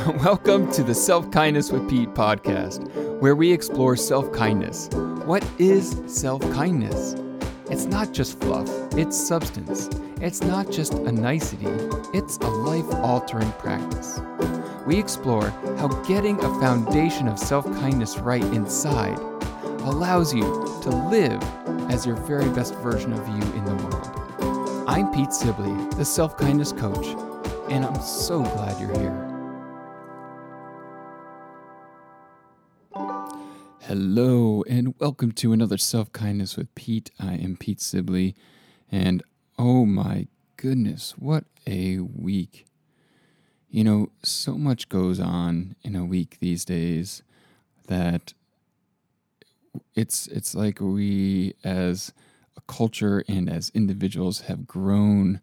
Welcome to the Self Kindness with Pete podcast, where we explore self kindness. What is self kindness? It's not just fluff, it's substance. It's not just a nicety, it's a life altering practice. We explore how getting a foundation of self kindness right inside allows you to live as your very best version of you in the world. I'm Pete Sibley, the self kindness coach, and I'm so glad you're here. Hello, and welcome to another Self Kindness with Pete. I am Pete Sibley, and oh my goodness, what a week! You know, so much goes on in a week these days that it's it's like we as a culture and as individuals have grown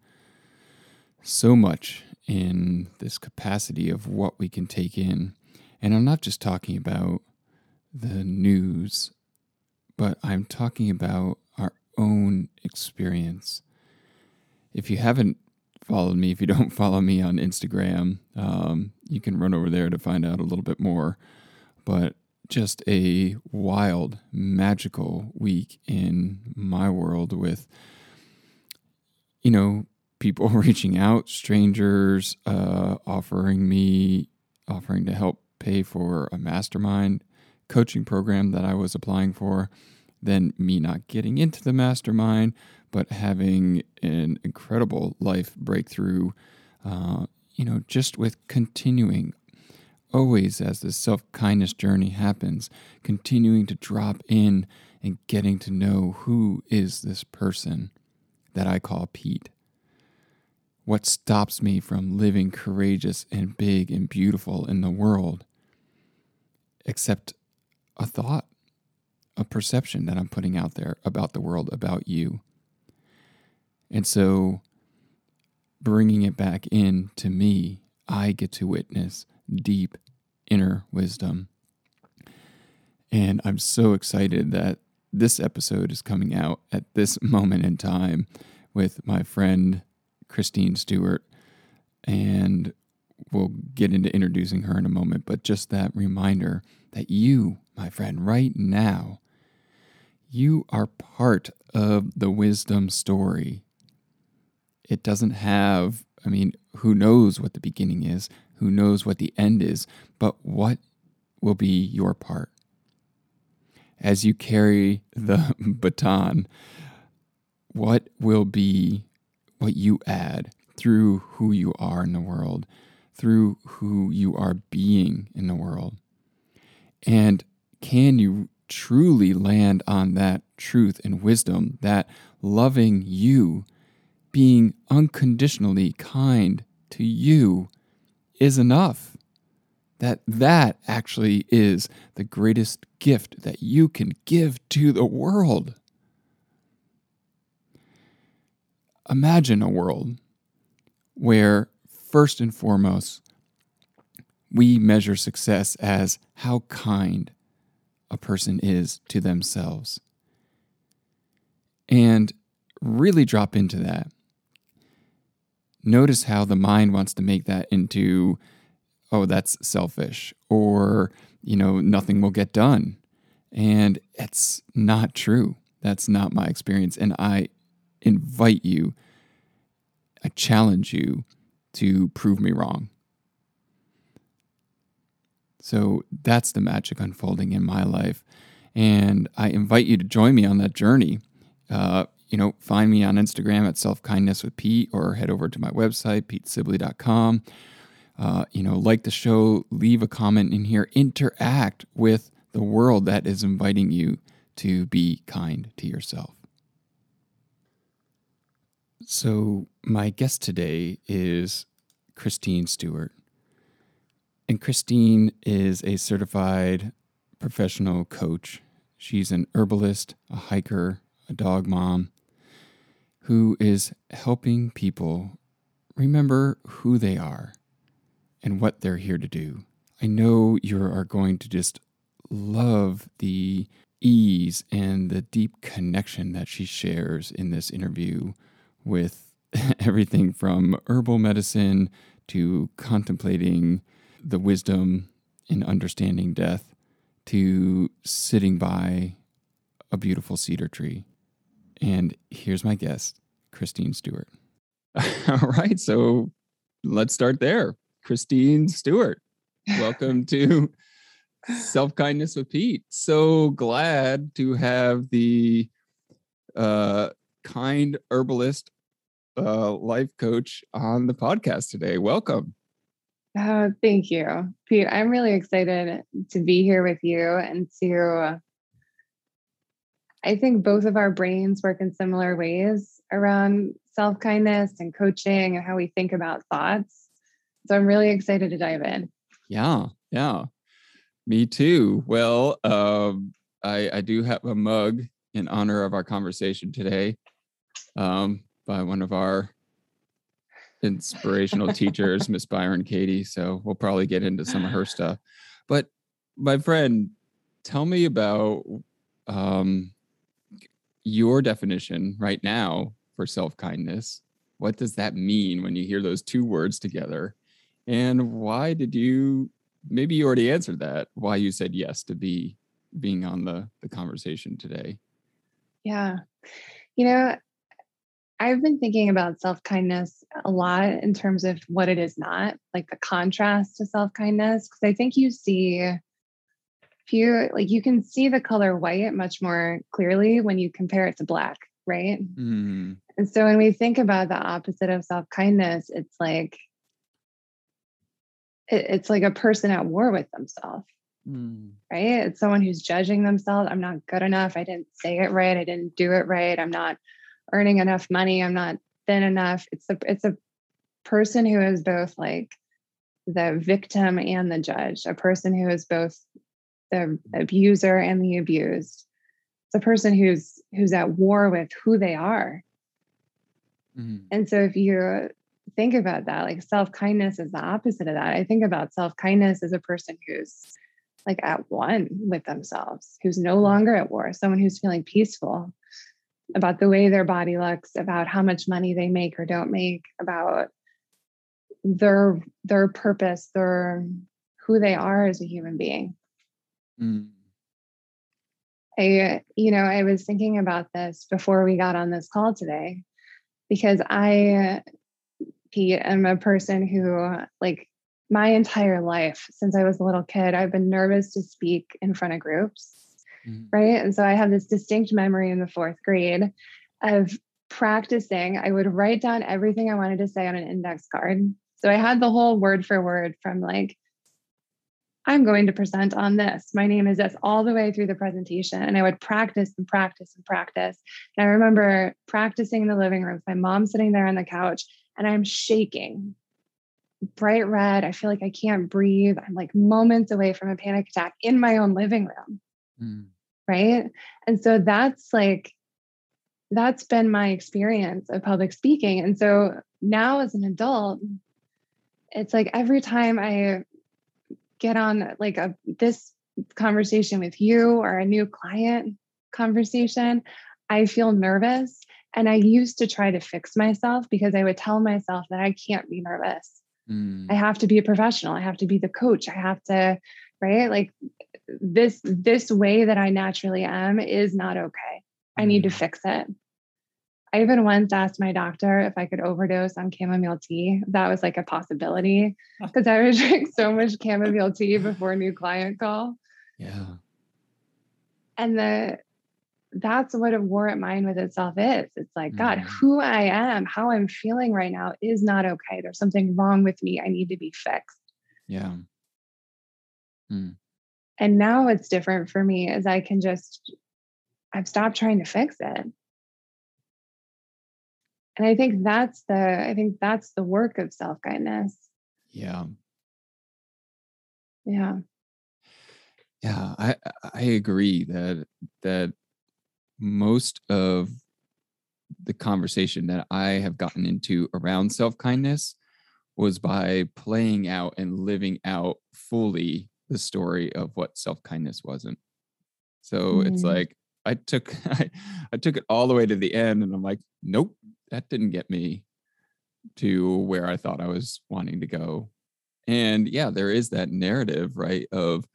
so much in this capacity of what we can take in. And I'm not just talking about the news, but I'm talking about our own experience. If you haven't followed me, if you don't follow me on Instagram, um, you can run over there to find out a little bit more. But just a wild, magical week in my world with, you know, people reaching out, strangers uh, offering me, offering to help pay for a mastermind coaching program that I was applying for, then me not getting into the mastermind, but having an incredible life breakthrough, uh, you know, just with continuing always as the self kindness journey happens, continuing to drop in and getting to know who is this person that I call Pete. What stops me from living courageous and big and beautiful in the world? Except a thought, a perception that I'm putting out there about the world, about you. And so, bringing it back in to me, I get to witness deep inner wisdom. And I'm so excited that this episode is coming out at this moment in time with my friend Christine Stewart. And we'll get into introducing her in a moment, but just that reminder that you, my friend, right now, you are part of the wisdom story. It doesn't have, I mean, who knows what the beginning is, who knows what the end is, but what will be your part? As you carry the baton, what will be what you add through who you are in the world, through who you are being in the world? And can you truly land on that truth and wisdom that loving you, being unconditionally kind to you, is enough? That that actually is the greatest gift that you can give to the world. Imagine a world where, first and foremost, we measure success as how kind a person is to themselves. And really drop into that. Notice how the mind wants to make that into, oh, that's selfish, or, you know, nothing will get done. And it's not true. That's not my experience. And I invite you, I challenge you to prove me wrong. So that's the magic unfolding in my life. And I invite you to join me on that journey. Uh, you know, find me on Instagram at self kindness with Pete or head over to my website, petesibley.com. Uh, you know, like the show, leave a comment in here, interact with the world that is inviting you to be kind to yourself. So, my guest today is Christine Stewart. And Christine is a certified professional coach. She's an herbalist, a hiker, a dog mom who is helping people remember who they are and what they're here to do. I know you are going to just love the ease and the deep connection that she shares in this interview with everything from herbal medicine to contemplating the wisdom in understanding death to sitting by a beautiful cedar tree. And here's my guest, Christine Stewart. All right. So let's start there. Christine Stewart, welcome to Self Kindness with Pete. So glad to have the uh, kind herbalist uh, life coach on the podcast today. Welcome. Oh, thank you, Pete. I'm really excited to be here with you and to. I think both of our brains work in similar ways around self kindness and coaching and how we think about thoughts. So I'm really excited to dive in. Yeah, yeah, me too. Well, um, I, I do have a mug in honor of our conversation today um, by one of our inspirational teachers, Miss Byron Katie. So we'll probably get into some of her stuff. But my friend, tell me about um, your definition right now for self kindness. What does that mean when you hear those two words together? And why did you? Maybe you already answered that. Why you said yes to be being on the the conversation today? Yeah, you know, I've been thinking about self kindness a lot in terms of what it is not, like the contrast to self kindness. Because I think you see, if you like, you can see the color white much more clearly when you compare it to black, right? Mm. And so when we think about the opposite of self kindness, it's like, it, it's like a person at war with themselves. Mm. Right. It's someone who's judging themselves. I'm not good enough. I didn't say it right. I didn't do it right. I'm not earning enough money. I'm not thin enough. It's a it's a person who is both like the victim and the judge, a person who is both the abuser and the abused. It's a person who's who's at war with who they are. Mm-hmm. And so if you think about that, like self-kindness is the opposite of that. I think about self-kindness as a person who's like at one with themselves, who's no longer at war, someone who's feeling peaceful, about the way their body looks, about how much money they make or don't make, about their their purpose, their who they are as a human being. Mm. I, you know, I was thinking about this before we got on this call today because I, Pete, am a person who, like, my entire life since I was a little kid, I've been nervous to speak in front of groups mm-hmm. right? And so I have this distinct memory in the fourth grade of practicing. I would write down everything I wanted to say on an index card. So I had the whole word for word from like, I'm going to present on this. My name is this all the way through the presentation. And I would practice and practice and practice. And I remember practicing in the living room, my mom sitting there on the couch, and I'm shaking, bright red. I feel like I can't breathe. I'm like moments away from a panic attack in my own living room. Mm right? And so that's like that's been my experience of public speaking. And so now as an adult it's like every time i get on like a this conversation with you or a new client conversation i feel nervous. And i used to try to fix myself because i would tell myself that i can't be nervous. Mm. i have to be a professional. I have to be the coach. I have to right? Like this this way that I naturally am is not okay. I need to mm. fix it. I even once asked my doctor if I could overdose on chamomile tea. That was like a possibility because I would drink so much chamomile tea before a new client call. Yeah. And the that's what a war at mind with itself is. It's like, mm. God, who I am, how I'm feeling right now is not okay. There's something wrong with me. I need to be fixed. Yeah. Mm. And now it's different for me as I can just, I've stopped trying to fix it. And I think that's the, I think that's the work of self kindness. Yeah. Yeah. Yeah, I I agree that that most of the conversation that I have gotten into around self kindness was by playing out and living out fully the story of what self kindness wasn't. So mm. it's like I took I, I took it all the way to the end, and I'm like, nope, that didn't get me to where I thought I was wanting to go. And yeah, there is that narrative, right? Of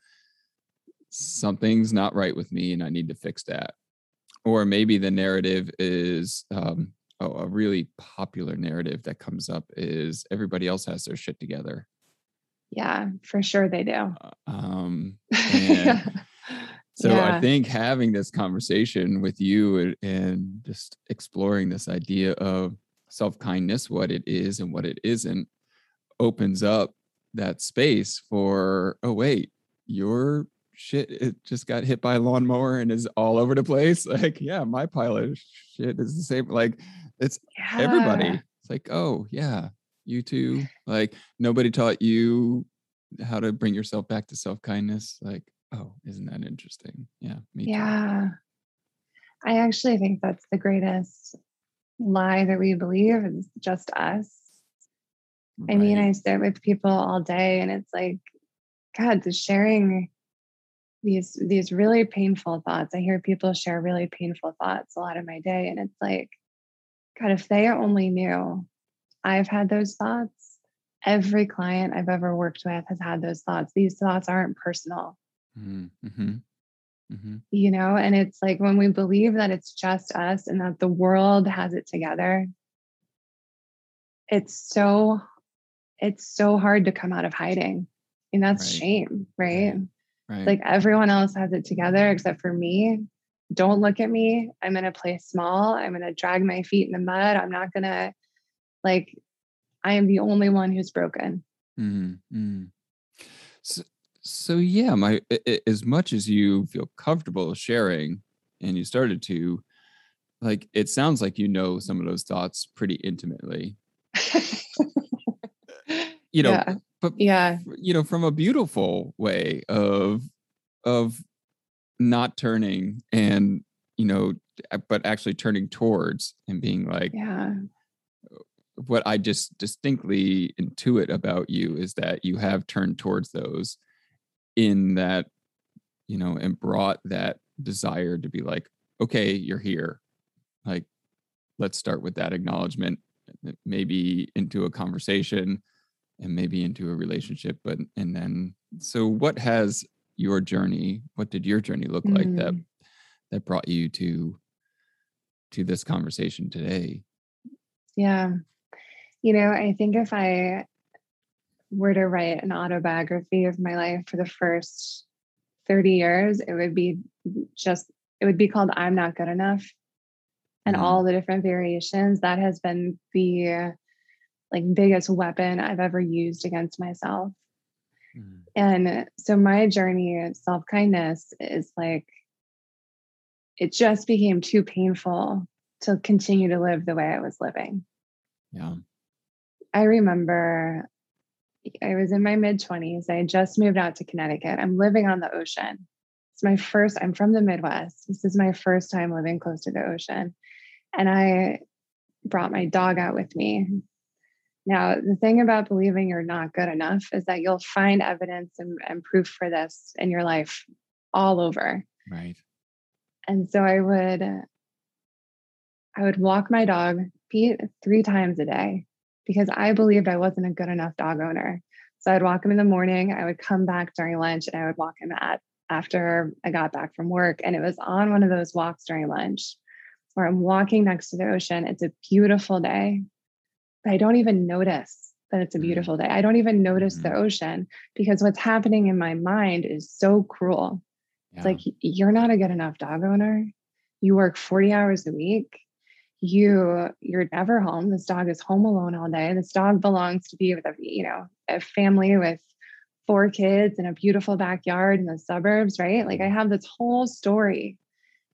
something's not right with me and I need to fix that. Or maybe the narrative is um, oh, a really popular narrative that comes up is everybody else has their shit together. Yeah, for sure they do. Uh, um, and so yeah. I think having this conversation with you and, and just exploring this idea of self kindness, what it is and what it isn't, opens up that space for, oh, wait, your shit it just got hit by a lawnmower and is all over the place. Like, yeah, my pile of shit is the same. Like, it's yeah. everybody. It's like, oh, yeah, you too. Like, nobody taught you how to bring yourself back to self kindness. Like, oh, isn't that interesting? Yeah. me yeah. Too. I actually think that's the greatest lie that we believe is just us. Right. I mean, I sit with people all day and it's like, God, the sharing these these really painful thoughts. I hear people share really painful thoughts a lot of my day. And it's like, God, if they only knew I've had those thoughts. Every client I've ever worked with has had those thoughts. These thoughts aren't personal. Mm-hmm. Mm-hmm. You know, and it's like when we believe that it's just us and that the world has it together, it's so it's so hard to come out of hiding. And that's right. shame, right? right? Like everyone else has it together except for me. Don't look at me. I'm going to play small. I'm going to drag my feet in the mud. I'm not going to like I am the only one who's broken. Mm-hmm. So, so yeah, my as much as you feel comfortable sharing, and you started to, like, it sounds like you know some of those thoughts pretty intimately. you know, yeah. but yeah, you know, from a beautiful way of of not turning and you know, but actually turning towards and being like, yeah what I just distinctly intuit about you is that you have turned towards those in that, you know, and brought that desire to be like, okay, you're here. Like, let's start with that acknowledgement, maybe into a conversation and maybe into a relationship. But, and then, so what has your journey, what did your journey look mm. like that, mm. that brought you to, to this conversation today? Yeah. You know, I think if I were to write an autobiography of my life for the first 30 years, it would be just, it would be called I'm Not Good Enough. And mm-hmm. all the different variations. That has been the like biggest weapon I've ever used against myself. Mm-hmm. And so my journey of self kindness is like, it just became too painful to continue to live the way I was living. Yeah. I remember I was in my mid 20s. I had just moved out to Connecticut. I'm living on the ocean. It's my first, I'm from the Midwest. This is my first time living close to the ocean. And I brought my dog out with me. Now, the thing about believing you're not good enough is that you'll find evidence and, and proof for this in your life all over. Right. And so I would I would walk my dog, Pete, three times a day because I believed I wasn't a good enough dog owner. So I'd walk him in the morning, I would come back during lunch, and I would walk him at after I got back from work. And it was on one of those walks during lunch where I'm walking next to the ocean. It's a beautiful day, but I don't even notice that it's a mm-hmm. beautiful day. I don't even notice mm-hmm. the ocean because what's happening in my mind is so cruel. Yeah. It's like, you're not a good enough dog owner. You work 40 hours a week you you're never home. This dog is home alone all day. This dog belongs to be with a you know a family with four kids and a beautiful backyard in the suburbs right? Like i have this whole story.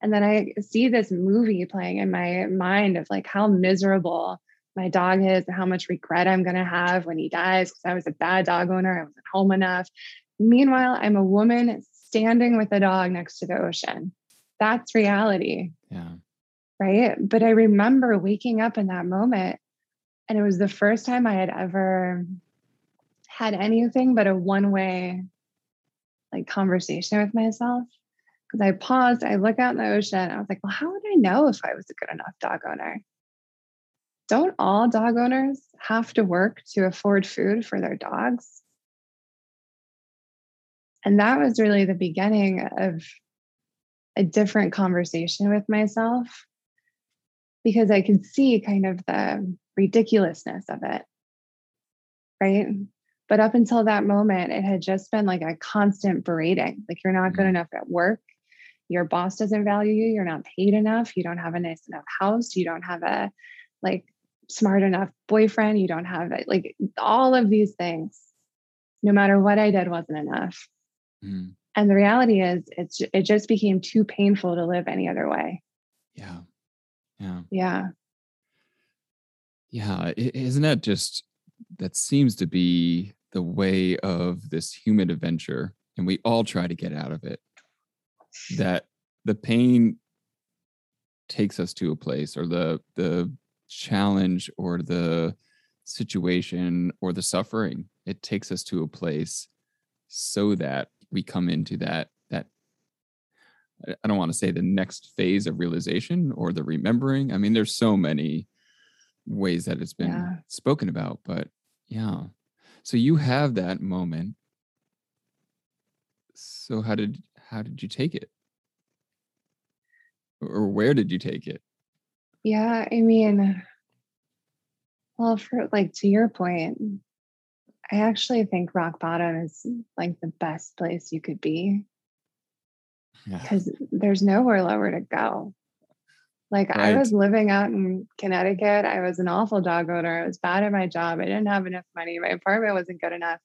And then i see this movie playing in my mind of like how miserable my dog is and how much regret i'm going to have when he dies because i was a bad dog owner. I wasn't home enough. Meanwhile i'm a woman standing with a dog next to the ocean. That's reality. Yeah right? But I remember waking up in that moment, and it was the first time I had ever had anything but a one way like conversation with myself. Because I paused, I look out in the ocean, and I was like, well, how would I know if I was a good enough dog owner? Don't all dog owners have to work to afford food for their dogs? And that was really the beginning of a different conversation with myself because I could see kind of the ridiculousness of it. Right. But up until that moment, it had just been like a constant berating like, you're not good mm-hmm. enough at work. Your boss doesn't value you. You're not paid enough. You don't have a nice enough house. You don't have a like smart enough boyfriend. You don't have. Like all of these things, no matter what I did, wasn't enough. Mm. And the reality is, it's it just became too painful to live any other way. Yeah. Yeah. Yeah. Yeah. Isn't that just that seems to be the way of this human adventure? And we all try to get out of it. That the pain takes us to a place or the the challenge or the situation or the suffering it takes us to a place so that we come into that that I don't want to say the next phase of realization or the remembering. I mean, there's so many ways that it's been yeah. spoken about, but yeah. So you have that moment. So how did how did you take it? Or where did you take it? Yeah, I mean, well, for like to your point, I actually think rock bottom is like the best place you could be because yeah. there's nowhere lower to go. Like right. I was living out in Connecticut. I was an awful dog owner. I was bad at my job. I didn't have enough money. My apartment wasn't good enough.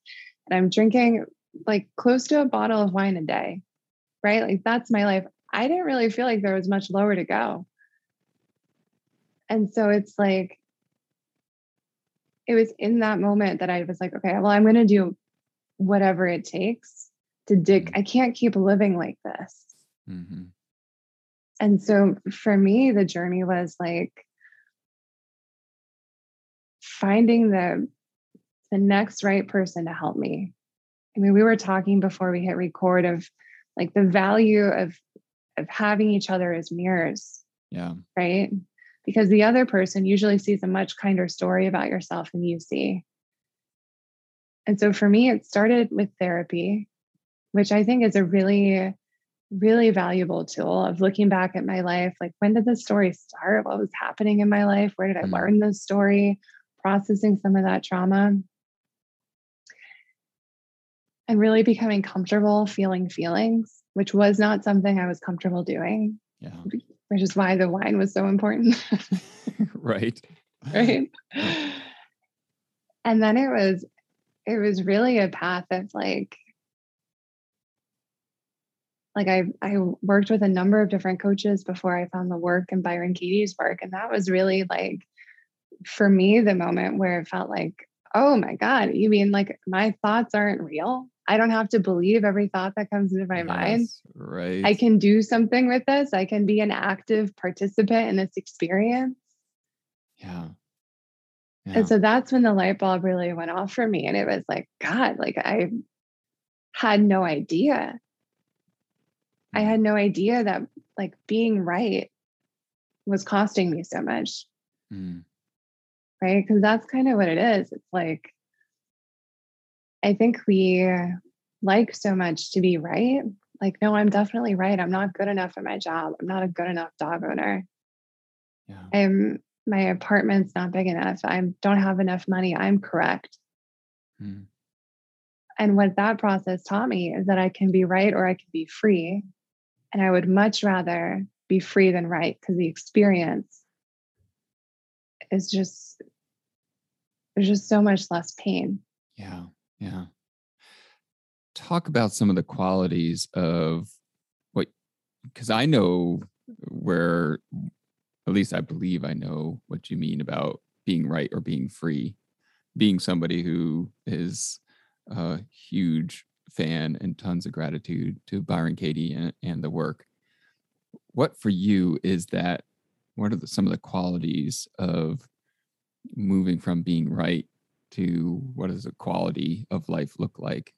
And I'm drinking like close to a bottle of wine a day. Right? Like that's my life. I didn't really feel like there was much lower to go. And so it's like it was in that moment that I was like, okay, well, I'm going to do whatever it takes to dig. Mm-hmm. I can't keep living like this. Mm-hmm. And so for me, the journey was like finding the the next right person to help me. I mean, we were talking before we hit record of like the value of of having each other as mirrors. Yeah. Right because the other person usually sees a much kinder story about yourself than you see. And so for me, it started with therapy, which I think is a really, really valuable tool of looking back at my life. Like, when did this story start? What was happening in my life? Where did I mm-hmm. learn this story? Processing some of that trauma. And really becoming comfortable feeling feelings, which was not something I was comfortable doing. Yeah which is why the wine was so important. right. Right. And then it was it was really a path of like like I I worked with a number of different coaches before I found the work and Byron Katie's work. And that was really like for me the moment where it felt like, oh my God, you mean like my thoughts aren't real? I don't have to believe every thought that comes into my yes, mind. Right. I can do something with this. I can be an active participant in this experience. Yeah. yeah. And so that's when the light bulb really went off for me. And it was like, God, like I had no idea. I had mm. no idea that like being right was costing me so much. Mm. Right. Cause that's kind of what it is. It's like, I think we like so much to be right. Like, no, I'm definitely right. I'm not good enough at my job. I'm not a good enough dog owner. Yeah. I'm my apartment's not big enough. I don't have enough money. I'm correct. Hmm. And what that process taught me is that I can be right or I can be free. And I would much rather be free than right because the experience is just, there's just so much less pain. Yeah. Yeah. Talk about some of the qualities of what, because I know where, at least I believe I know what you mean about being right or being free, being somebody who is a huge fan and tons of gratitude to Byron Katie and, and the work. What for you is that? What are the, some of the qualities of moving from being right to what does a quality of life look like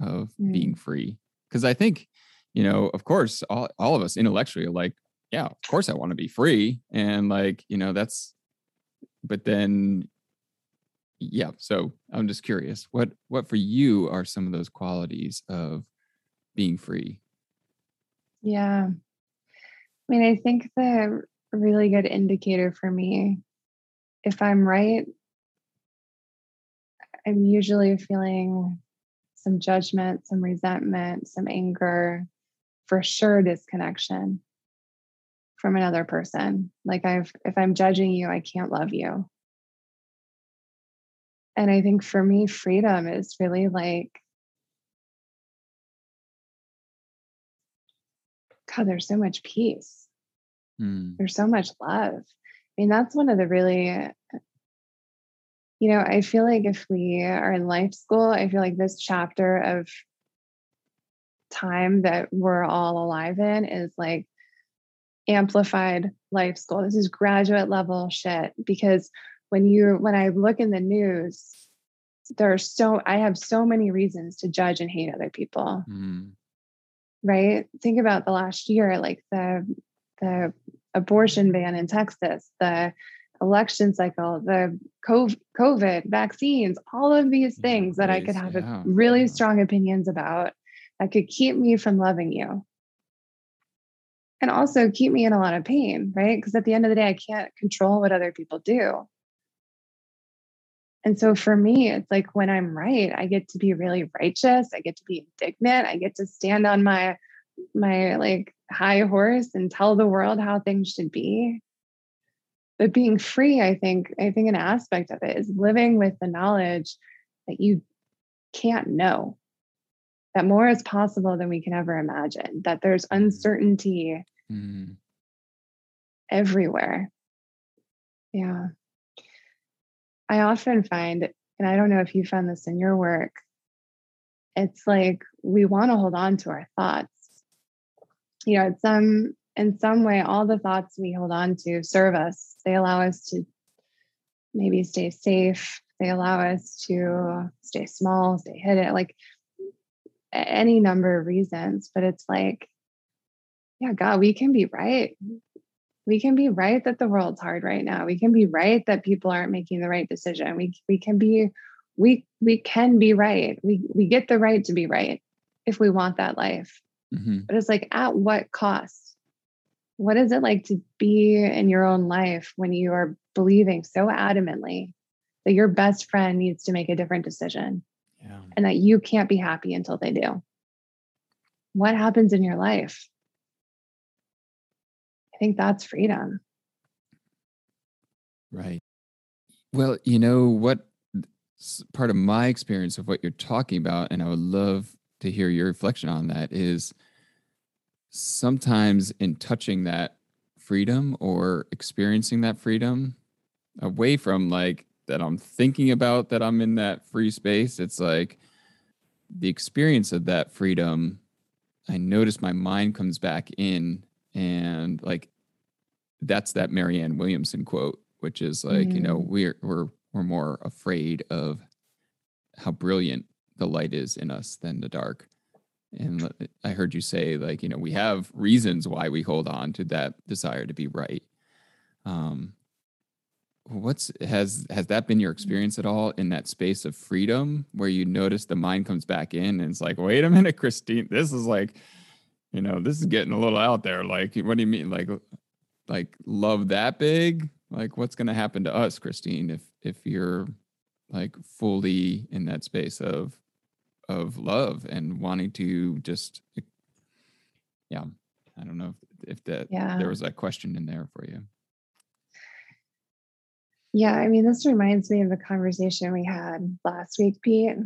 of mm. being free because i think you know of course all, all of us intellectually are like yeah of course i want to be free and like you know that's but then yeah so i'm just curious what what for you are some of those qualities of being free? Yeah. I mean, I think the really good indicator for me, if I'm right, I'm usually feeling some judgment, some resentment, some anger, for sure disconnection from another person. Like I've if I'm judging you, I can't love you. And I think for me, freedom is really like, God, there's so much peace. Mm. There's so much love. I mean, that's one of the really, you know, I feel like if we are in life school, I feel like this chapter of time that we're all alive in is like amplified life school. This is graduate level shit because when you when I look in the news, there are so I have so many reasons to judge and hate other people. Mm. Right? Think about the last year, like the the abortion ban in Texas, the election cycle, the COVID vaccines, all of these things that I could have yeah. really strong opinions about that could keep me from loving you. And also keep me in a lot of pain, right? Because at the end of the day, I can't control what other people do. And so for me, it's like when I'm right, I get to be really righteous. I get to be indignant. I get to stand on my my like high horse and tell the world how things should be. But being free, I think, I think an aspect of it is living with the knowledge that you can't know, that more is possible than we can ever imagine, that there's mm-hmm. uncertainty mm. everywhere. Yeah. I often find, and I don't know if you found this in your work, it's like we want to hold on to our thoughts. You know, it's some in some way, all the thoughts we hold on to serve us. They allow us to maybe stay safe. They allow us to stay small, stay hidden, like any number of reasons. But it's like, yeah, God, we can be right we can be right that the world's hard right now. We can be right that people aren't making the right decision. We we can be we we can be right. We we get the right to be right if we want that life. Mm-hmm. But it's like at what cost? What is it like to be in your own life when you are believing so adamantly that your best friend needs to make a different decision yeah. and that you can't be happy until they do? What happens in your life? Think that's freedom. Right. Well, you know what part of my experience of what you're talking about, and I would love to hear your reflection on that, is sometimes in touching that freedom or experiencing that freedom away from like that I'm thinking about that I'm in that free space, it's like the experience of that freedom. I notice my mind comes back in and like that's that Marianne Williamson quote, which is like, mm. you know, mm. we're we're we're more afraid of how brilliant the light is in us than the dark. And I heard you say, like, you know, we have reasons why we hold on to that desire to be right. Um, what's has has that been your experience at all in that space of freedom where you notice the mind comes back in and it's like, wait a minute, Christine, this is like, you know, this is getting a little out there. Like, what do you mean? Like, like love that big, like what's going to happen to us, Christine, if if you're like fully in that space of of love and wanting to just yeah, I don't know if, if that yeah. there was that question in there for you. Yeah, I mean, this reminds me of a conversation we had last week, Pete.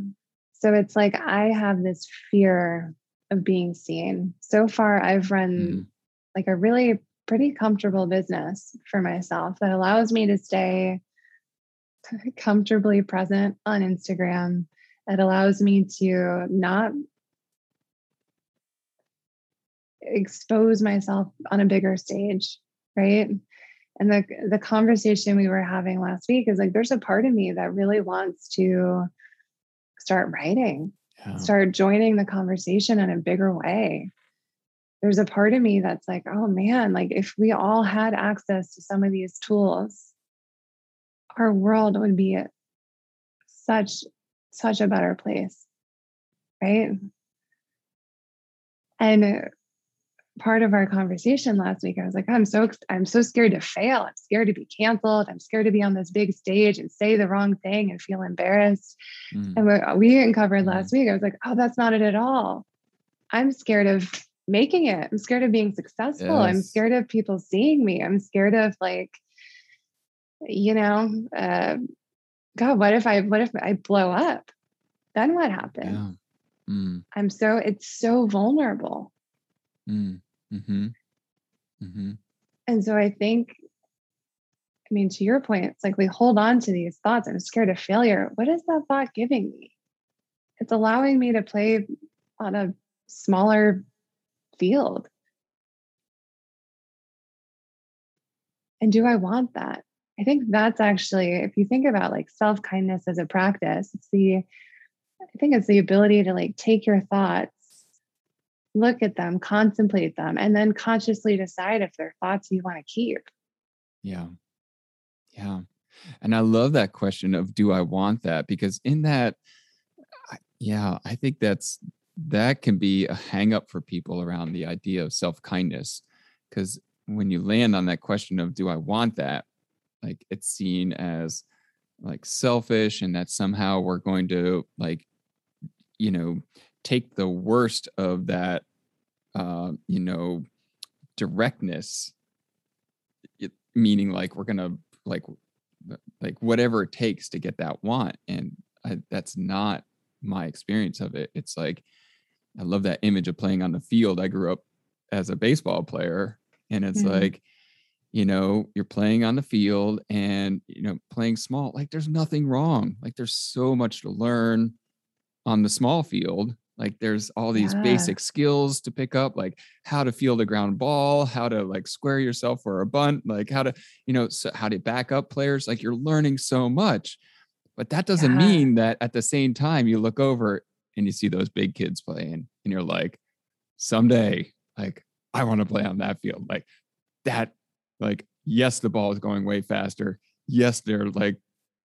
So it's like I have this fear of being seen. So far, I've run mm. like a really pretty comfortable business for myself that allows me to stay comfortably present on Instagram. It allows me to not expose myself on a bigger stage, right? And the the conversation we were having last week is like there's a part of me that really wants to start writing, yeah. start joining the conversation in a bigger way there's a part of me that's like, oh man, like if we all had access to some of these tools, our world would be such, such a better place. Right. And part of our conversation last week, I was like, I'm so I'm so scared to fail. I'm scared to be canceled. I'm scared to be on this big stage and say the wrong thing and feel embarrassed. Mm. And what we uncovered last week, I was like, oh, that's not it at all. I'm scared of making it. I'm scared of being successful. Yes. I'm scared of people seeing me. I'm scared of like, you know, uh, God, what if I what if I blow up? Then what happens? Yeah. Mm. I'm so it's so vulnerable. Mm. Mm-hmm. Mm-hmm. And so I think, I mean, to your point, it's like we hold on to these thoughts. I'm scared of failure. What is that thought giving me? It's allowing me to play on a smaller field. And do I want that? I think that's actually, if you think about like self kindness as a practice, it's the, I think it's the ability to like take your thoughts look at them, contemplate them, and then consciously decide if they're thoughts you want to keep. Yeah. Yeah. And I love that question of do I want that? Because in that, yeah, I think that's that can be a hang up for people around the idea of self kindness. Because when you land on that question of do I want that, like it's seen as like selfish and that somehow we're going to like, you know, take the worst of that uh, you know directness it, meaning like we're gonna like like whatever it takes to get that want and I, that's not my experience of it. It's like i love that image of playing on the field. I grew up as a baseball player and it's mm-hmm. like you know you're playing on the field and you know playing small like there's nothing wrong. Like there's so much to learn on the small field like there's all these yeah. basic skills to pick up like how to feel the ground ball how to like square yourself for a bunt like how to you know so how to back up players like you're learning so much but that doesn't yeah. mean that at the same time you look over and you see those big kids playing and you're like someday like i want to play on that field like that like yes the ball is going way faster yes they're like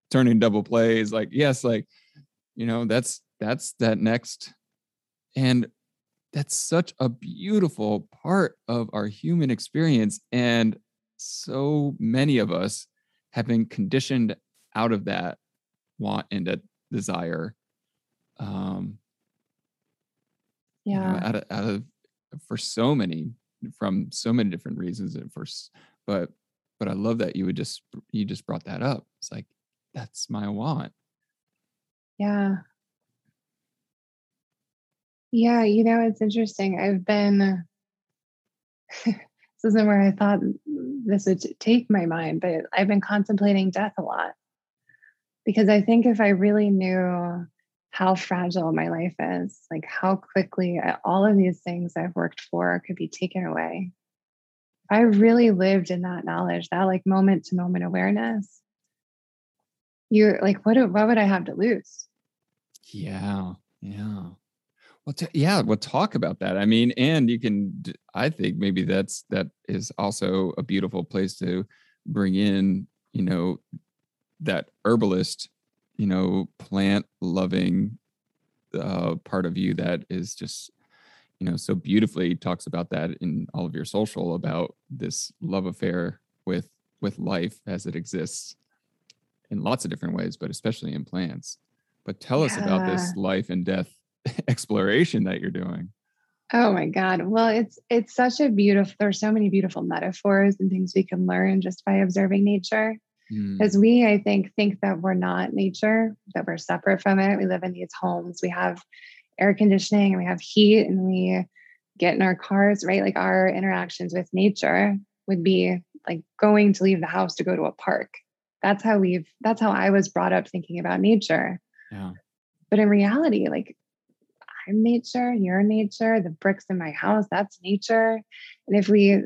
turning double plays like yes like you know that's that's that next and that's such a beautiful part of our human experience. And so many of us have been conditioned out of that want and that desire. Um, yeah. You know, out of, out of, for so many, from so many different reasons. And for, but, but I love that you would just, you just brought that up. It's like, that's my want. Yeah. Yeah, you know, it's interesting. I've been, this isn't where I thought this would take my mind, but I've been contemplating death a lot because I think if I really knew how fragile my life is, like how quickly all of these things I've worked for could be taken away. If I really lived in that knowledge, that like moment to moment awareness, you're like, what, what would I have to lose? Yeah. Yeah. Well, t- yeah, we'll talk about that. I mean, and you can, I think maybe that's that is also a beautiful place to bring in, you know, that herbalist, you know, plant loving uh, part of you that is just, you know, so beautifully talks about that in all of your social about this love affair with with life as it exists in lots of different ways, but especially in plants. But tell yeah. us about this life and death exploration that you're doing. Oh my God. Well, it's it's such a beautiful, there's so many beautiful metaphors and things we can learn just by observing nature. Because mm. we, I think, think that we're not nature, that we're separate from it. We live in these homes. We have air conditioning and we have heat and we get in our cars, right? Like our interactions with nature would be like going to leave the house to go to a park. That's how we've that's how I was brought up thinking about nature. Yeah. But in reality, like I'm nature, you're nature, the bricks in my house, that's nature. And if we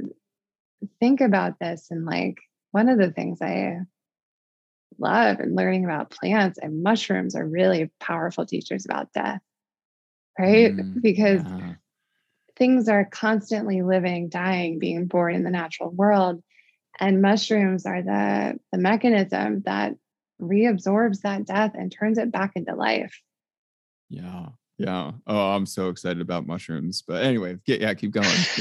think about this and like one of the things I love and learning about plants and mushrooms are really powerful teachers about death, right? Mm, because yeah. things are constantly living, dying, being born in the natural world. And mushrooms are the, the mechanism that reabsorbs that death and turns it back into life. Yeah Yeah. Oh, I'm so excited about mushrooms. But anyway, yeah, yeah keep going.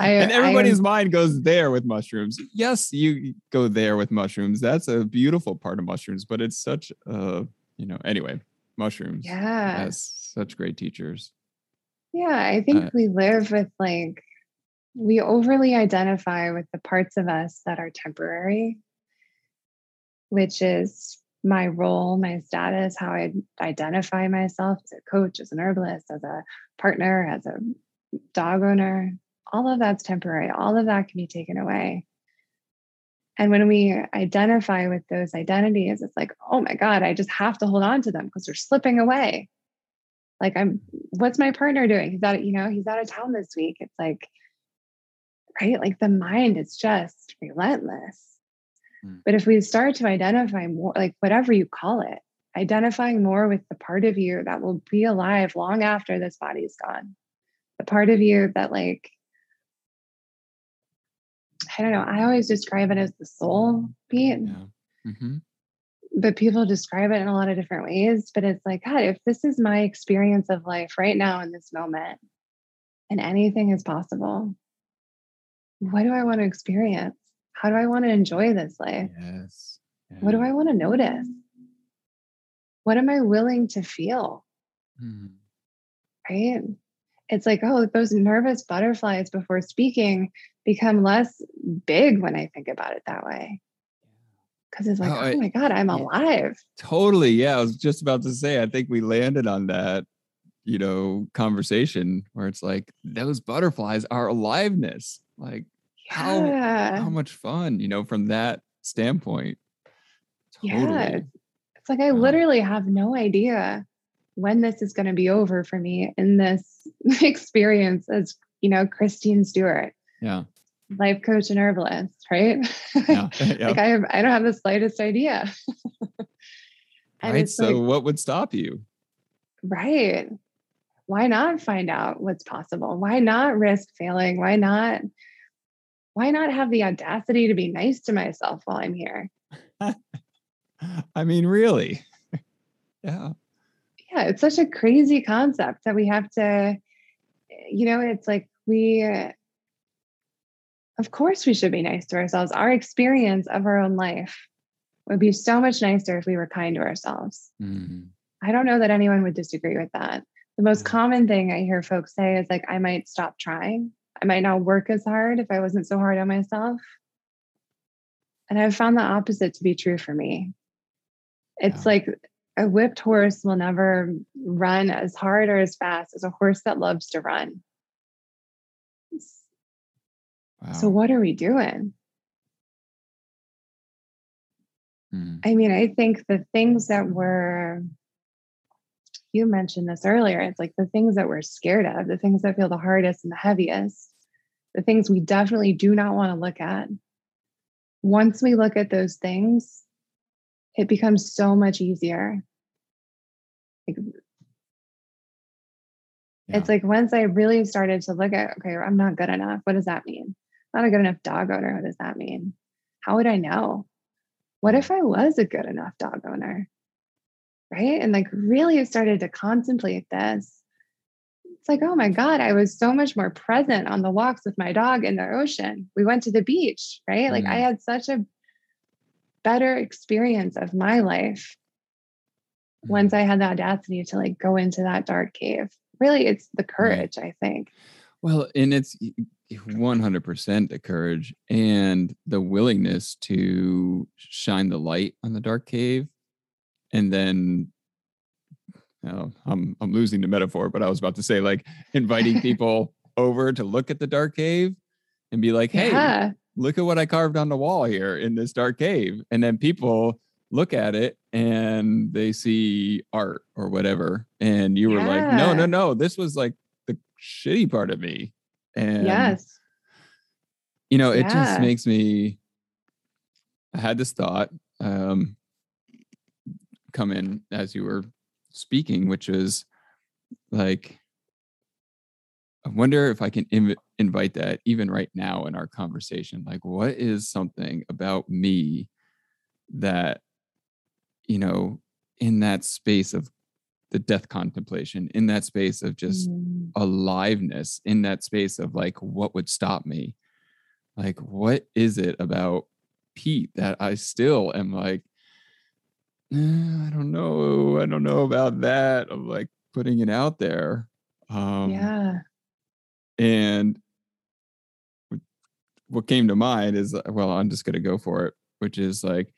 I, and everybody's mind goes there with mushrooms. Yes, you go there with mushrooms. That's a beautiful part of mushrooms, but it's such a, you know, anyway, mushrooms. yeah. Yes, such great teachers. Yeah. I think Uh, we live with like, we overly identify with the parts of us that are temporary, which is my role, my status, how I identify myself as a coach, as an herbalist, as a partner, as a dog owner. All of that's temporary. All of that can be taken away. And when we identify with those identities, it's like, oh my God, I just have to hold on to them because they're slipping away. Like, I'm, what's my partner doing? He's out, you know, he's out of town this week. It's like, right? Like the mind is just relentless. Mm. But if we start to identify more, like whatever you call it, identifying more with the part of you that will be alive long after this body's gone, the part of you that, like, I don't know, I always describe it as the soul beat, Yeah. hmm but people describe it in a lot of different ways. But it's like, God, if this is my experience of life right now in this moment, and anything is possible, what do I want to experience? How do I want to enjoy this life? Yes. What do I want to notice? What am I willing to feel? Mhm. Right? It's like, oh, those nervous butterflies before speaking become less big when I think about it that way. Because it's like, Oh, I- oh my God, I'm yeah. alive. Totally. Yeah. I was just about to say, I think we landed on that, you know, conversation where it's like those butterflies are aliveness. Like Yeah. how much fun, you know, from that standpoint. Yeah. It's like I Wow. literally have no idea when this is going to be over for me in this experience as, you know, Christine Stewart, Yeah. life coach and herbalist, right? Yeah. yeah. like I have I don't have the slightest idea. right. So like, what would stop you? right. Why not find out what's possible? Why not risk failing? Why not why not have the audacity to be nice to myself while I'm here? I mean, really. yeah. yeah it's such a crazy concept that we have to you know it's like we of course we should be nice to ourselves our experience of our own life would be so much nicer if we were kind to ourselves Mhm. i don't know that anyone would disagree with that the most common thing i hear folks say is like i might stop trying i might not work as hard if i wasn't so hard on myself and i've found the opposite to be true for me it's Yeah. like a whipped horse will never run as hard or as fast as a horse that loves to run. Wow. So, what are we doing? Mhm. I mean, I think the things that we're, you mentioned this earlier, it's like the things that we're scared of, the things that feel the hardest and the heaviest, the things we definitely do not want to look at. Once we look at those things, it becomes so much easier. Like, It's like once I really started to look at, okay, I'm not good enough. What does that mean? Not a good enough dog owner. What does that mean? How would I know? What if I was a good enough dog owner? Right. And like really started to contemplate this. It's like, oh my God, I was so much more present on the walks with my dog in the ocean. We went to the beach, right? Like I Mm. had such a better experience of my life once Mhm. I had the audacity to like go into that dark cave. Really, it's the courage, I think. Well, and it's 100% the courage and the willingness to shine the light on the dark cave. And then, oh, I'm, I'm losing the metaphor, but I was about to say, like, inviting people over to look at the dark cave and be like, hey, yeah. look at what I carved on the wall here in this dark cave. And then people look at it and they see art or whatever. And you were like, no, no, no, this was like the shitty part of me. And, yes. you know, it Yeah. just makes me, I had this thought um, come in as you were speaking, which is like, I wonder if I can inv- invite that even right now in our conversation. Like, what is something about me that, you know, in that space of the death contemplation in that space of just Mm. aliveness in that space of like what would stop me like what is it about pete that i still am like "Eh, i don't know i don't know about that of like putting it out there um yeah. and what- came to mind is well i'm just going to go for it which is like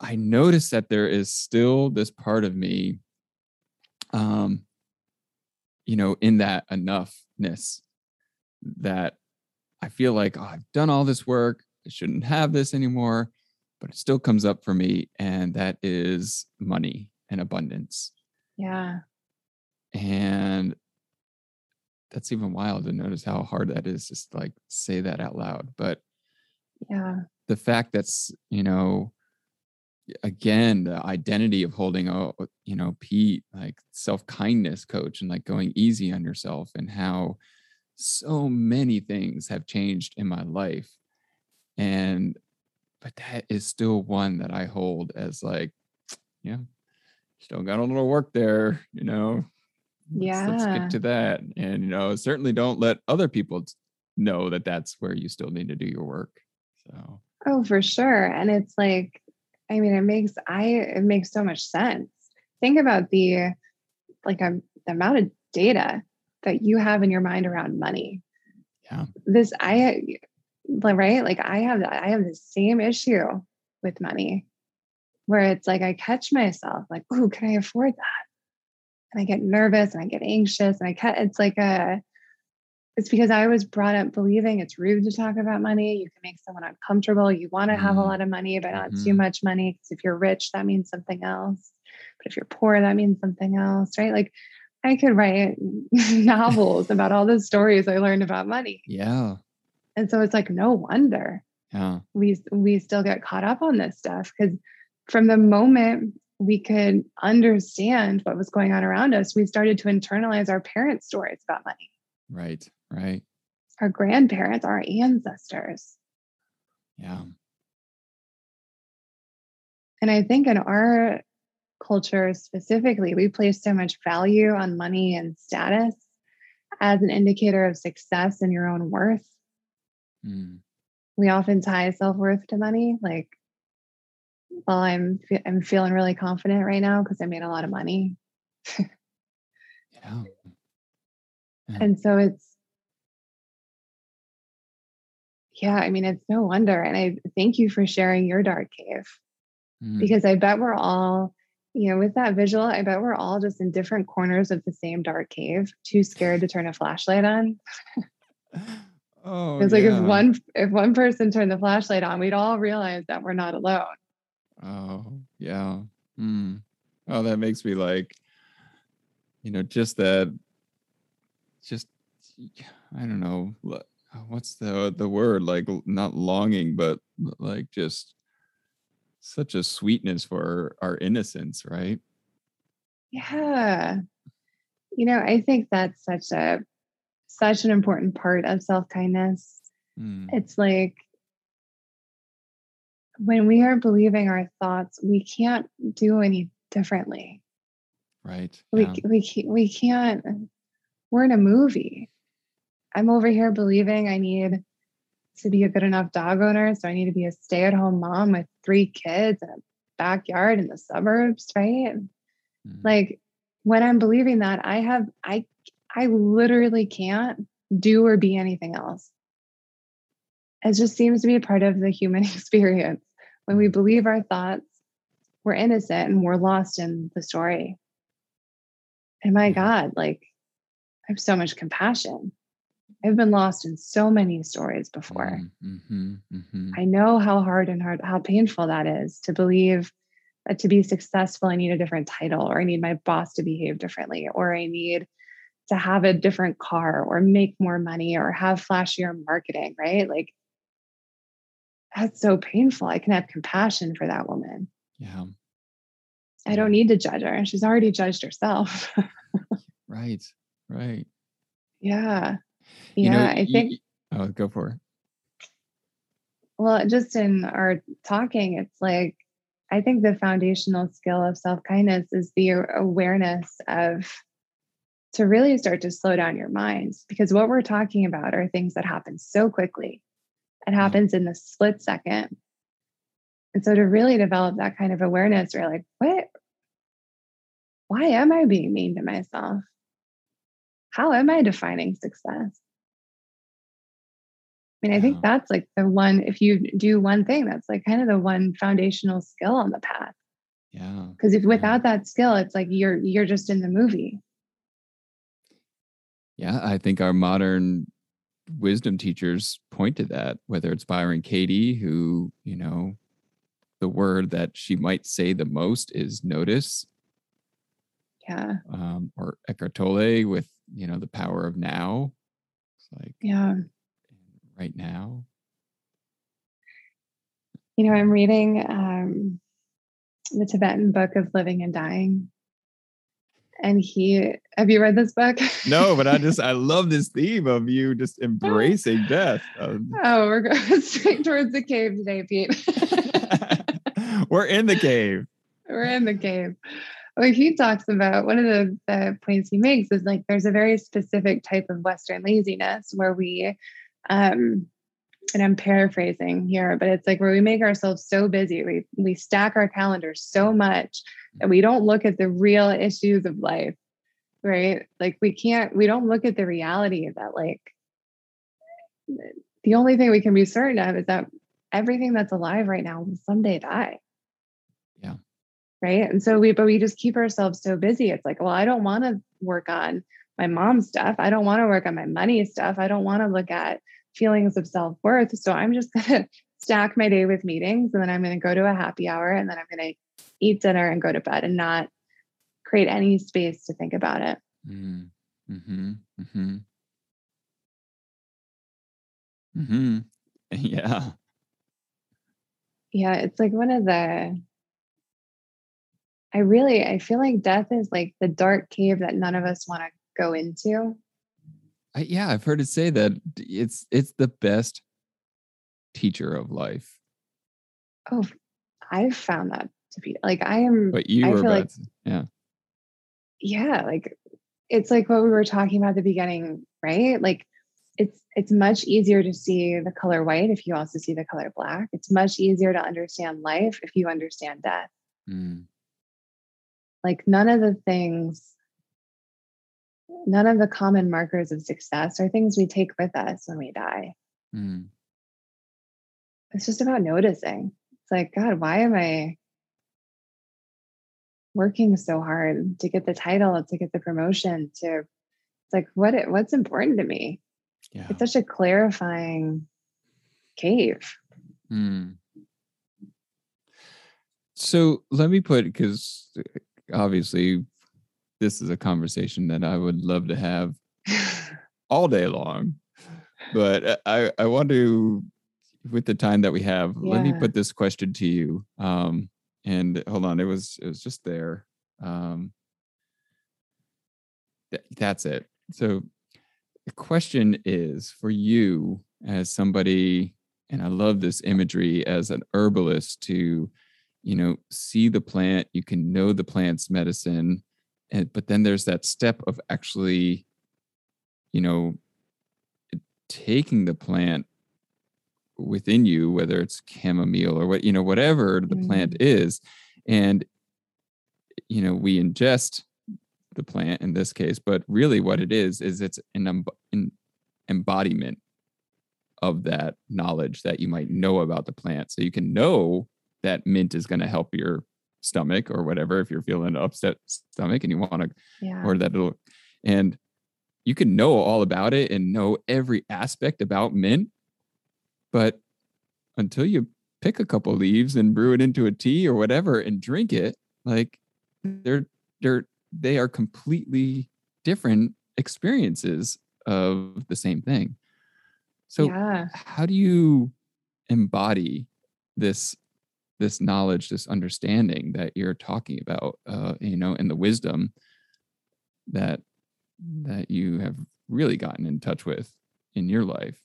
i noticed that there is still this part of me um you know in that enoughness that i feel like oh, i've done all this work i shouldn't have this anymore but it still comes up for me and that is money and abundance Yeah. and that's even wild to notice how hard that is just like say that out loud but Yeah. the fact that's you know again the identity of holding a you know pete like self-kindness coach and like going easy on yourself and how so many things have changed in my life and but that is still one that i hold as like yeah still got a little work there you know let's, let's get to that and you know certainly don't let other people know that that's where you still need to do your work so Oh, for sure. And it's like, I mean, it makes I it makes so much sense. Think about the like um, the amount of data that you have in your mind around money. yeah This I right, like I have I have the same issue with money where it's like I catch myself like, oh, can I afford that? And I get nervous and I get anxious and I cut it's like a it's because I was brought up believing it's rude to talk about money. You can make someone uncomfortable. You want to have a Mm. lot of money, but not too Mhm. much money. Because if you're rich, that means something else. But if you're poor, that means something else, right? Like I could write novels about all the stories I learned about money. yeah And so it's like, no wonder yeah we we still get caught up on this stuff because from the moment we could understand what was going on around us, we started to internalize our parents' stories about money, right right our grandparents, our ancestors. yeah And I think in our culture specifically, we place so much value on money and status as an indicator of success and your own worth. Mm. We often tie self worth to money. Like, well, I'm fe- I'm feeling really confident right now because I made a lot of money, yeah Yeah. and so it's yeah. I mean, it's no wonder. And I thank you for sharing your dark cave. Mm. because I bet we're all, you know, with that visual, I bet we're all just in different corners of the same dark cave, too scared to turn a flashlight on. oh It's like yeah. if one if one person turned the flashlight on, we'd all realize that we're not alone. oh yeah mm. oh that makes me like you know just that just i don't know what's the the word like not longing but like just such a sweetness for our innocence right Yeah. You know, I think that's such a such an important part of self-kindness. Mm. It's like when we are believing our thoughts, we can't do any differently. right we yeah. we can't, we can't we're in a movie i'm over here believing i need to be a good enough dog owner so i need to be a stay-at-home mom with three kids and a backyard in the suburbs right Mm. like when i'm believing that i have i i literally can't do or be anything else it just seems to be a part of the human experience when we believe our thoughts we're innocent and we're lost in the story and my God, like I have so much compassion. I've been lost in so many stories before. Mm, mhm, mhm. I know how hard and hard, how painful that is to believe that to be successful, I need a different title, or I need my boss to behave differently, or I need to have a different car, or make more money, or have flashier marketing, right? Like that's so painful. I can have compassion for that woman. yeah I don't need to judge her. She's already judged herself. right right yeah. you Yeah. know I y- think oh go for it Well, just in our talking, it's like I think the foundational skill of self kindness is the awareness of to really start to slow down your minds because what we're talking about are things that happen so quickly. It mm-hmm. happens in the split second. And so to really develop that kind of awareness, you're like, what? Why am I being mean to myself? How am I defining success? I mean, I think that's like the one, if you do one thing, that's like kind of the one foundational skill on the path. Yeah. Because if without yeah. that skill, it's like you're you're just in the movie. Yeah, I think our modern wisdom teachers point to that, whether it's Byron Katie, who, you know, the word that she might say the most is notice. Yeah. Um, or Eckhart Tolle with, you know, the power of now. It's like, yeah, right now. You know, I'm reading um, the Tibetan book of living and dying and he have you read this book? No but i just i love this theme of you just embracing death um, oh we're going straight towards the cave today pete. We're in the cave. We're in the cave. Like he talks about one of the, the points he makes is like there's a very specific type of western laziness where we um and I'm paraphrasing here, but it's like where we make ourselves so busy, we we stack our calendars so much that we don't look at the real issues of life right? Like we can't we don't look at the reality of that like the only thing we can be certain of is that everything that's alive right now will someday die. Yeah. Right? And so we but we just keep ourselves so busy. It's like well i don't want to work on my mom's stuff. I don't want to work on my money stuff. I don't want to look at feelings of self-worth so i'm just going to stack my day with meetings and then i'm going to go to a happy hour and then i'm going to eat dinner and go to bed and not create any space to think about it. Mm, mm-hmm. Mm-hmm. Mm-hmm. Yeah. Yeah, it's like one of the I really I feel like death is like the dark cave that none of us want to go into. I, yeah, I've heard it say that it's it's the best teacher of life. Oh, I've found that to be like I am but you I were like, to, yeah. Yeah, like it's like what we were talking about at the beginning, right? Like it's it's much easier to see the color white if you also see the color black. It's much easier to understand life if you understand death. Mm. Like none of the things none of the common markers of success are things we take with us when we die. Mm. It's just about noticing. It's like, God, why am I working so hard to get the title, to get the promotion, to it's like what it, what's important to me. Yeah. It's such a clarifying cave. Mm. So let me put because obviously this is a conversation that I would love to have all day long. But I, I want to, with the time that we have, yeah. let me put this question to you. Um, and hold on, it was it was just there. Um, th- that's it. So the question is for you as somebody, and I love this imagery as an herbalist to, you know, see the plant, you can know the plant's medicine, and but then there's that step of actually, you know, taking the plant within you, whether it's chamomile or what, you know, whatever the mm. plant is. And, you know, we ingest the plant in this case, but really what it is, is it's an, an embodiment of that knowledge that you might know about the plant. So you can know that mint is going to help your stomach or whatever if you're feeling an upset stomach and you want to yeah. or that little and you can know all about it and know every aspect about mint but until you pick a couple leaves and brew it into a tea or whatever and drink it, like they're they're they are completely different experiences of the same thing. So yeah. how do you embody this this knowledge, this understanding that you're talking about, uh, you know, and the wisdom that that you have really gotten in touch with in your life?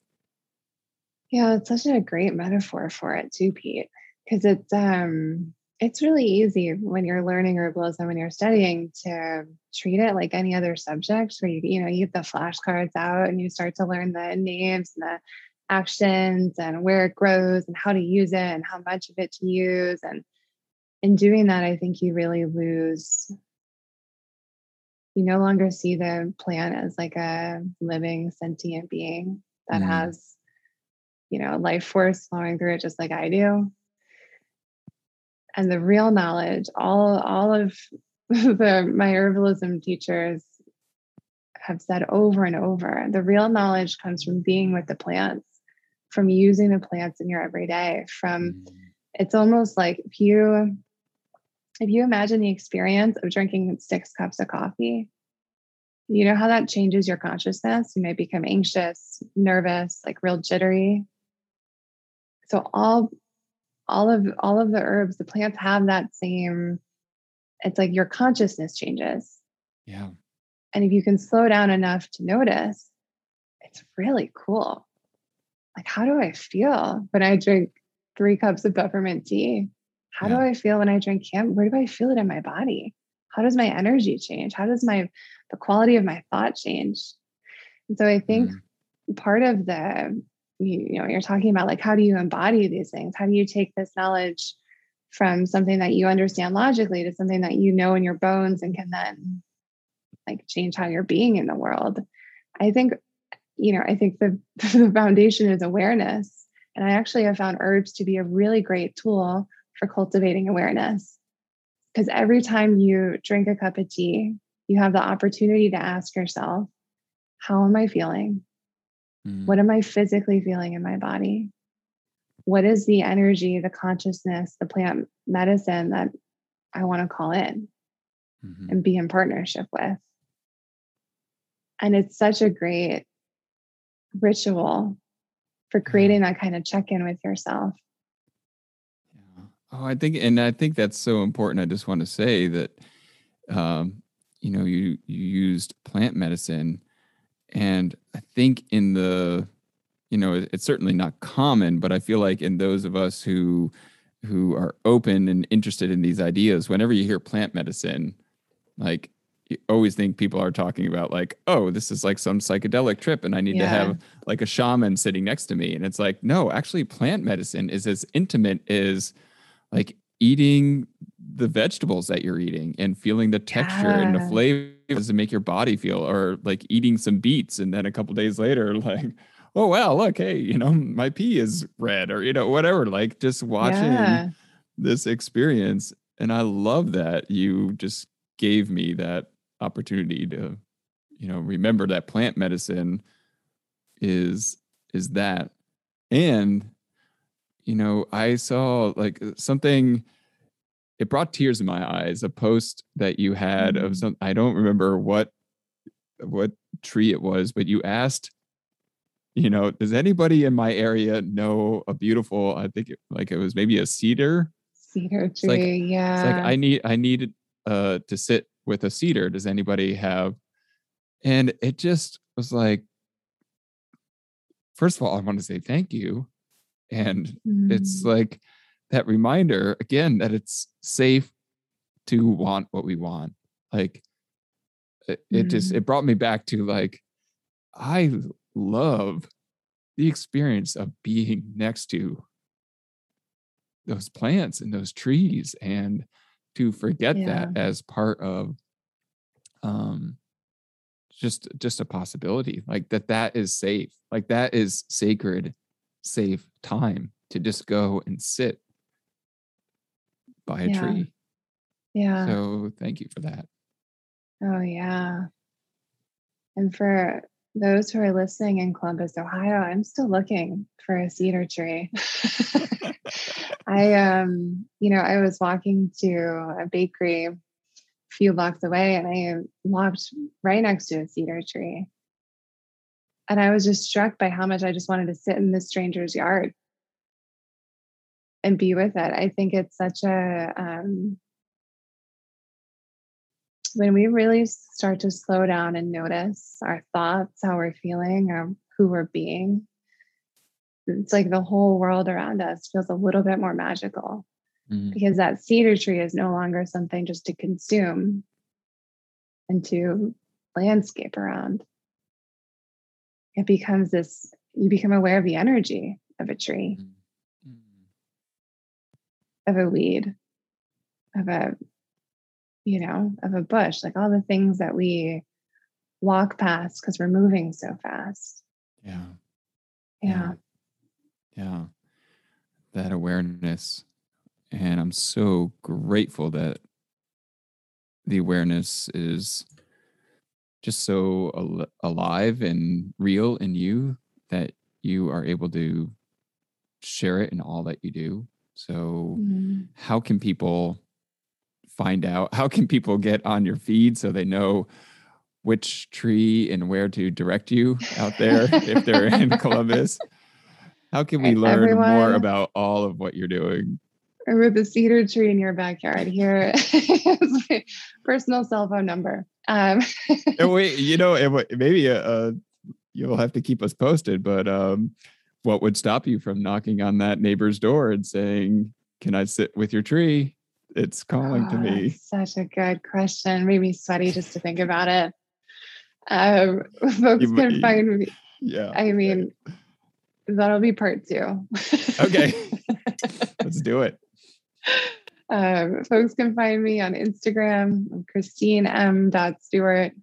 Yeah, it's such a great metaphor for it too, Pete. Because it's um it's really easy when you're learning herbalism when you're studying to treat it like any other subject where you you know you get the flashcards out and you start to learn the names and the actions and where it grows and how to use it and how much of it to use. And in doing that i think you really lose you no longer see the plant as like a living sentient being that mm. has you know life force flowing through it just like i do. And the real knowledge all all of the my herbalism teachers have said over and over the real knowledge comes from being with the plants from using the plants in your everyday from mm. it's almost like if you if you imagine the experience of drinking six cups of coffee you know how that changes your consciousness? You may become anxious nervous like real jittery. So all all of all of the herbs the plants have that same it's like your consciousness changes. Yeah. And if you can slow down enough to notice it's really cool like how do i feel when i drink three cups of peppermint tea? How yeah. do i feel when i drink cam where do i feel it in my body? How does my energy change? How does my the quality of my thought change? And so i think mm. part of the you, you know you're talking about like how do you embody these things? How do you take this knowledge from something that you understand logically to something that you know in your bones and can then like change how you're being in the world? I think you know i think the, the foundation is awareness and i actually have found herbs to be a really great tool for cultivating awareness because every time you drink a cup of tea you have the opportunity to ask yourself how am i feeling Mm. What am I physically feeling in my body? What is the energy, the consciousness, the plant medicine that I want to call in mm-hmm. and be in partnership with? And it's such a great ritual for creating that kind of check in with yourself. Yeah. Oh, I think, and I think that's so important. I just want to say that, um, you know, you you used plant medicine and I think in the, you know, it's certainly not common, but I feel like in those of us who who are open and interested in these ideas, whenever you hear plant medicine, like always think people are talking about like, oh, this is like some psychedelic trip and I need yeah. to have like a shaman sitting next to me. And it's like, no, actually plant medicine is as intimate as like eating the vegetables that you're eating and feeling the texture yeah. and the flavors to make your body feel or like eating some beets and then a couple days later like oh wow look hey you know my pee is red or you know whatever like just watching yeah. this experience and i love that you just gave me that opportunity to you know remember that plant medicine is is that and you know i saw like something it brought tears in my eyes. A post that you had mm-hmm. of some I don't remember what what tree it was, but you asked, you know, does anybody in my area know a beautiful? I think it, like it was maybe a cedar. Cedar tree, like, yeah. It's like I need I need uh to sit with a cedar. Does anybody have? And it just was like, first of all, I want to say thank you. And mm. it's like that reminder again that it's safe to want what we want like it, it just mm-hmm. it brought me back to like i love the experience of being next to those plants and those trees and to forget yeah. that as part of um just just a possibility like that that is safe like that is sacred safe time to just go and sit by a yeah. tree. Yeah. So thank you for that. Oh, yeah. And for those who are listening in Columbus, Ohio, I'm still looking for a cedar tree. I um, you know, I was walking to a bakery a few blocks away and I walked right next to a cedar tree. And I was just struck by how much I just wanted to sit in this stranger's yard and be with it. I think it's such a um, when we really start to slow down and notice our thoughts, how we're feeling, or who we're being, it's like the whole world around us feels a little bit more magical. mm. because that cedar tree is no longer something just to consume and to landscape around. It becomes this, you become aware of the energy of a tree, mm. of a weed, of a, you know, of a bush, like all the things that we walk past because we're moving so fast. Yeah. Yeah. Yeah. That awareness. And I'm so grateful that the awareness is just so al- alive and real in you that you are able to share it in all that you do. So, mm-hmm. how can people find out? How can people get on your feed so they know which tree and where to direct you out there if they're in Columbus? How can we learn Everyone, more about all of what you're doing? I with the cedar tree in your backyard. Here is my personal cell phone number. Um, and wait, you know, it, maybe uh, uh, you'll have to keep us posted, but um, what would stop you from knocking on that neighbor's door and saying, Can I sit with your tree? It's calling oh, to me. Such a good question. Made me sweaty just to think about it. Um, folks you, can find me. Yeah. I mean, that'll be part two. okay. Let's do it. Um, folks can find me on Instagram, Christine M. Stewart,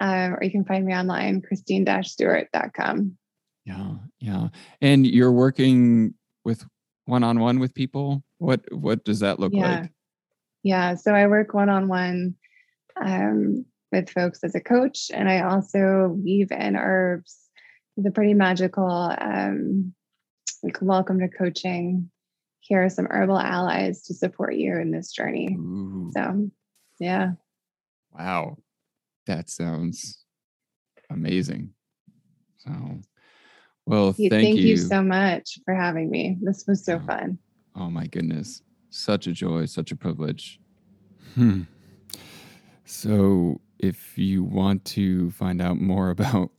um, or you can find me online, christine-stewart.com. Yeah, yeah. And you're working with one-on-one with people. What what does that look yeah. like? Yeah. So I work one-on-one um, with folks as a coach, and I also weave in herbs. It's a pretty magical um, like welcome to coaching. Here are some herbal allies to support you in this journey. Ooh. So, yeah. Wow, that sounds amazing. So, well, thank, thank you. you so much for having me. This was so oh, fun. Oh my goodness, such a joy, such a privilege. Hmm. So, if you want to find out more about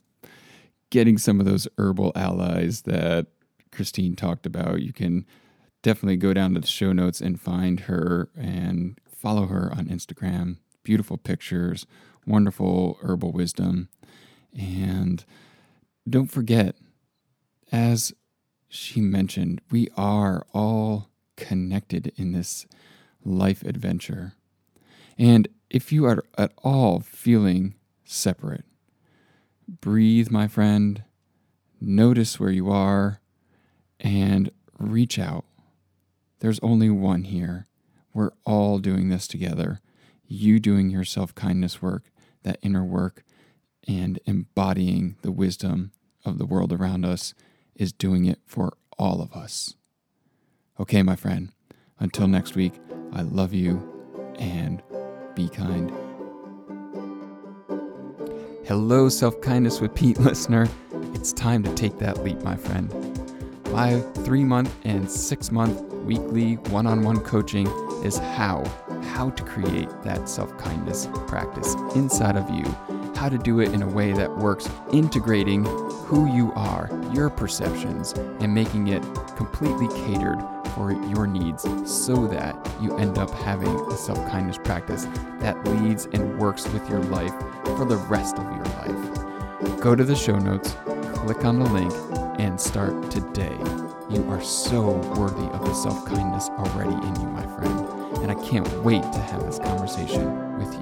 getting some of those herbal allies that Christine talked about, you can definitely go down to the show notes and find her and follow her on Instagram. Beautiful pictures, wonderful herbal wisdom. And don't forget, as she mentioned, we are all connected in this life adventure. And if you are at all feeling separate, breathe, my friend, notice where you are, and reach out. There's only one here. We're all doing this together. You doing your self kindness work, that inner work, and embodying the wisdom of the world around us is doing it for all of us. Okay, my friend, until next week, I love you and be kind. Hello, Self Kindness with Pete listener. It's time to take that leap, my friend. My three month and six month weekly one on one coaching is how, how to create that self kindness practice inside of you, how to do it in a way that works, integrating who you are, your perceptions, and making it completely catered for your needs so that you end up having a self kindness practice that leads and works with your life for the rest of your life. Go to the show notes, click on the link, and start today. You are so worthy of the self kindness already in you, my friend, and I can't wait to have this conversation with you.